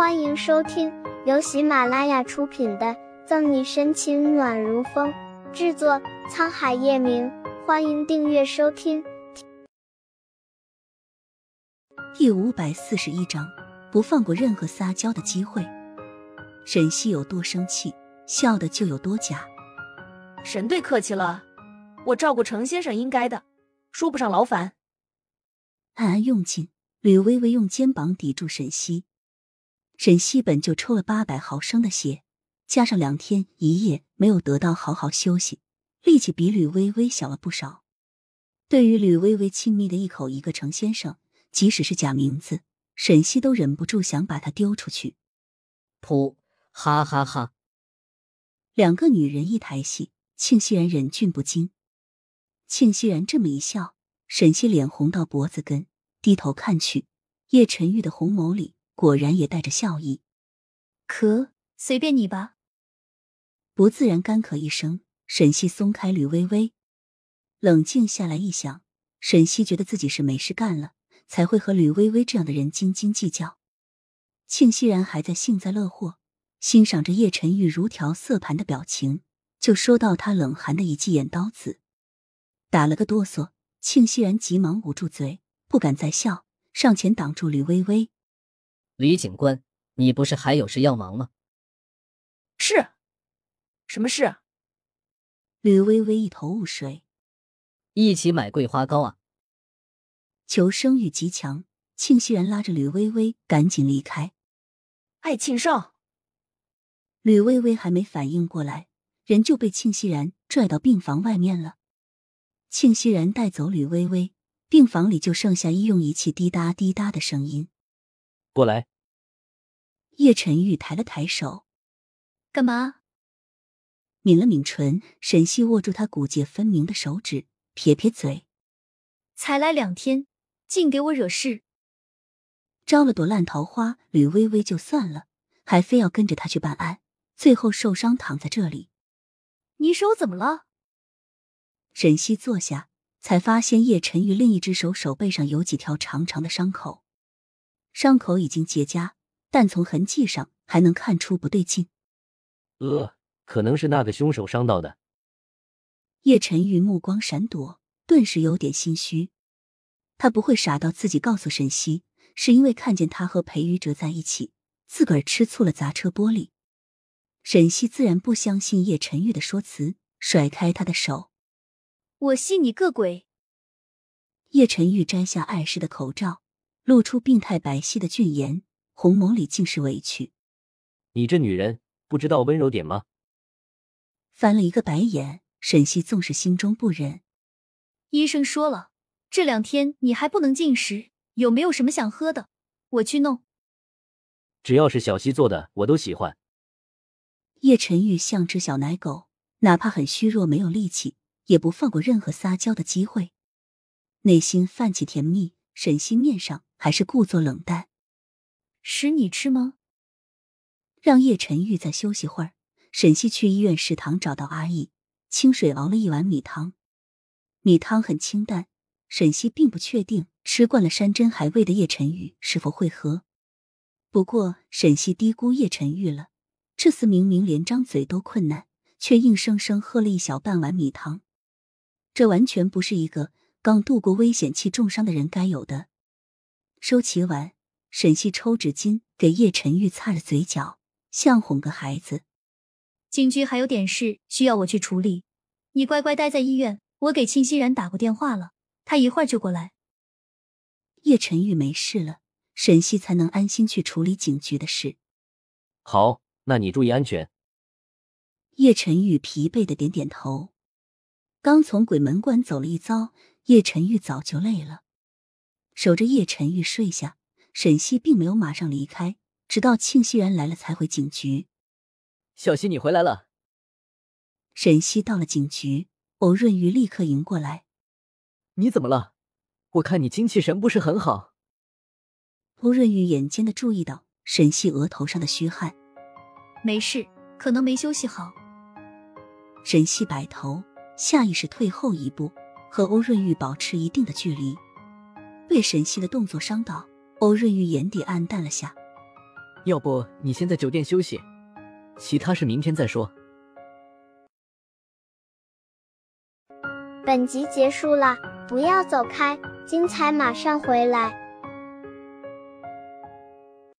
欢迎收听由喜马拉雅出品的《赠你深情暖如风》，制作沧海夜明。欢迎订阅收听。第五百四十一章，不放过任何撒娇的机会。沈西有多生气，笑的就有多假。沈队客气了，我照顾程先生应该的，说不上劳烦。暗暗用劲，吕微微用肩膀抵住沈西。沈西本就抽了八百毫升的血，加上两天一夜没有得到好好休息，力气比吕微微小了不少。对于吕微微亲密的一口一个程先生，即使是假名字，沈西都忍不住想把他丢出去。噗，哈哈哈！两个女人一台戏，庆熙然忍俊不禁。庆熙然这么一笑，沈西脸红到脖子根，低头看去，叶晨玉的红眸里。果然也带着笑意，可随便你吧。不自然干咳一声，沈西松开吕微微，冷静下来一想，沈西觉得自己是没事干了，才会和吕微微这样的人斤斤计较。庆熙然还在幸灾乐祸，欣赏着叶晨玉如条色盘的表情，就说到他冷寒的一记眼刀子，打了个哆嗦。庆熙然急忙捂住嘴，不敢再笑，上前挡住吕微微。李警官，你不是还有事要忙吗？是，什么事？吕微微一头雾水。一起买桂花糕啊！求生欲极强，庆熙然拉着吕微微赶紧离开。爱庆少，吕微微还没反应过来，人就被庆熙然拽到病房外面了。庆熙然带走吕微微，病房里就剩下医用仪器滴答滴答的声音。过来。叶晨玉抬了抬手，干嘛？抿了抿唇，沈西握住他骨节分明的手指，撇撇嘴：“才来两天，竟给我惹事！招了朵烂桃花，吕微微就算了，还非要跟着他去办案，最后受伤躺在这里。你手怎么了？”沈西坐下，才发现叶晨玉另一只手手背上有几条长长的伤口，伤口已经结痂。但从痕迹上还能看出不对劲，呃，可能是那个凶手伤到的。叶晨玉目光闪躲，顿时有点心虚。他不会傻到自己告诉沈西，是因为看见他和裴玉哲在一起，自个儿吃醋了砸车玻璃。沈西自然不相信叶晨玉的说辞，甩开他的手。我信你个鬼！叶晨玉摘下碍事的口罩，露出病态白皙的俊颜。红眸里尽是委屈，你这女人不知道温柔点吗？翻了一个白眼，沈西纵是心中不忍。医生说了，这两天你还不能进食，有没有什么想喝的？我去弄。只要是小溪做的，我都喜欢。叶晨玉像只小奶狗，哪怕很虚弱没有力气，也不放过任何撒娇的机会。内心泛起甜蜜，沈西面上还是故作冷淡。使你吃吗？让叶晨玉再休息会儿。沈西去医院食堂找到阿义，清水熬了一碗米汤。米汤很清淡，沈西并不确定吃惯了山珍海味的叶晨玉是否会喝。不过沈西低估叶晨玉了，这次明明连张嘴都困难，却硬生生喝了一小半碗米汤。这完全不是一个刚度过危险期重伤的人该有的。收齐完。沈西抽纸巾给叶晨玉擦着嘴角，像哄个孩子。警局还有点事需要我去处理，你乖乖待在医院。我给秦熙然打过电话了，他一会儿就过来。叶晨玉没事了，沈西才能安心去处理警局的事。好，那你注意安全。叶晨玉疲惫的点点头。刚从鬼门关走了一遭，叶晨玉早就累了，守着叶晨玉睡下。沈西并没有马上离开，直到庆熙然来了才回警局。小西，你回来了。沈西到了警局，欧润玉立刻迎过来。你怎么了？我看你精气神不是很好。欧润玉眼尖的注意到沈西额头上的虚汗。没事，可能没休息好。沈西摆头，下意识退后一步，和欧润玉保持一定的距离。被沈西的动作伤到。欧润玉眼底暗淡了下，要不你先在酒店休息，其他事明天再说。本集结束了，不要走开，精彩马上回来。